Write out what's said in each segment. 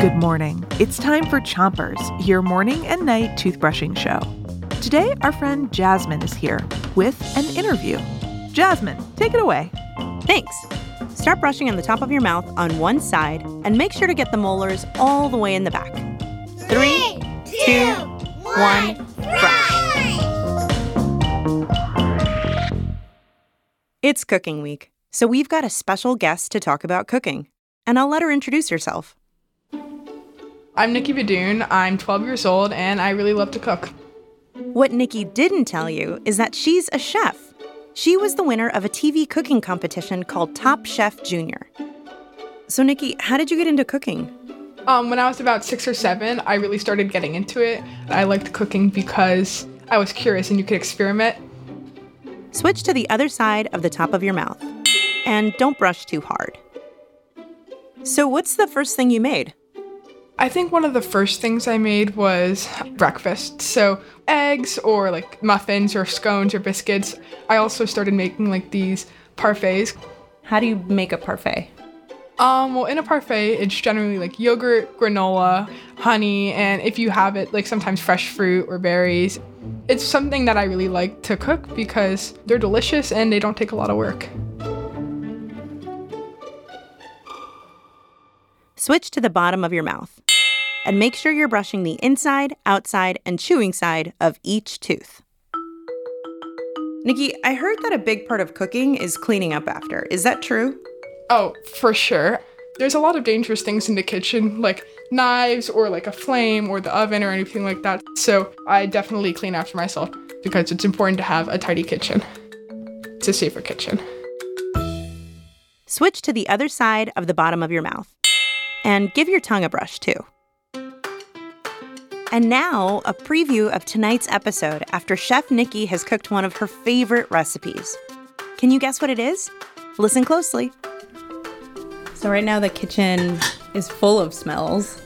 Good morning. It's time for Chompers, your morning and night toothbrushing show. Today, our friend Jasmine is here with an interview. Jasmine, take it away. Thanks. Start brushing on the top of your mouth on one side and make sure to get the molars all the way in the back. Three, two, one, brush. It's cooking week, so we've got a special guest to talk about cooking. And I'll let her introduce herself. I'm Nikki Bidun. I'm 12 years old and I really love to cook. What Nikki didn't tell you is that she's a chef. She was the winner of a TV cooking competition called Top Chef Junior. So, Nikki, how did you get into cooking? Um, when I was about six or seven, I really started getting into it. I liked cooking because I was curious and you could experiment. Switch to the other side of the top of your mouth. And don't brush too hard. So, what's the first thing you made? I think one of the first things I made was breakfast. So, eggs or like muffins or scones or biscuits. I also started making like these parfaits. How do you make a parfait? Um, well, in a parfait, it's generally like yogurt, granola, honey, and if you have it, like sometimes fresh fruit or berries. It's something that I really like to cook because they're delicious and they don't take a lot of work. Switch to the bottom of your mouth and make sure you're brushing the inside, outside, and chewing side of each tooth. Nikki, I heard that a big part of cooking is cleaning up after. Is that true? Oh, for sure. There's a lot of dangerous things in the kitchen, like knives or like a flame or the oven or anything like that. So I definitely clean after myself because it's important to have a tidy kitchen. It's a safer kitchen. Switch to the other side of the bottom of your mouth. And give your tongue a brush too. And now, a preview of tonight's episode after Chef Nikki has cooked one of her favorite recipes. Can you guess what it is? Listen closely. So right now the kitchen is full of smells.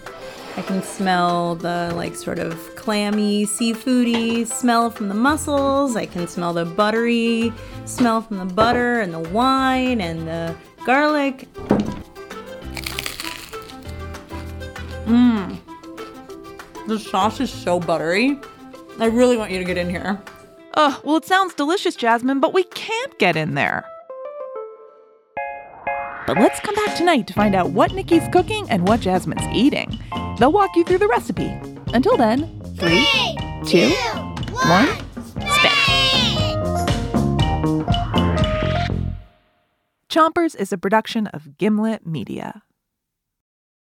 I can smell the like sort of clammy, seafoody smell from the mussels. I can smell the buttery smell from the butter and the wine and the garlic. Mmm. The sauce is so buttery. I really want you to get in here. Oh, well, it sounds delicious, Jasmine, but we can't get in there. But let's come back tonight to find out what Nikki's cooking and what Jasmine's eating. They'll walk you through the recipe. Until then, three, two, one, spit. Chompers is a production of Gimlet Media.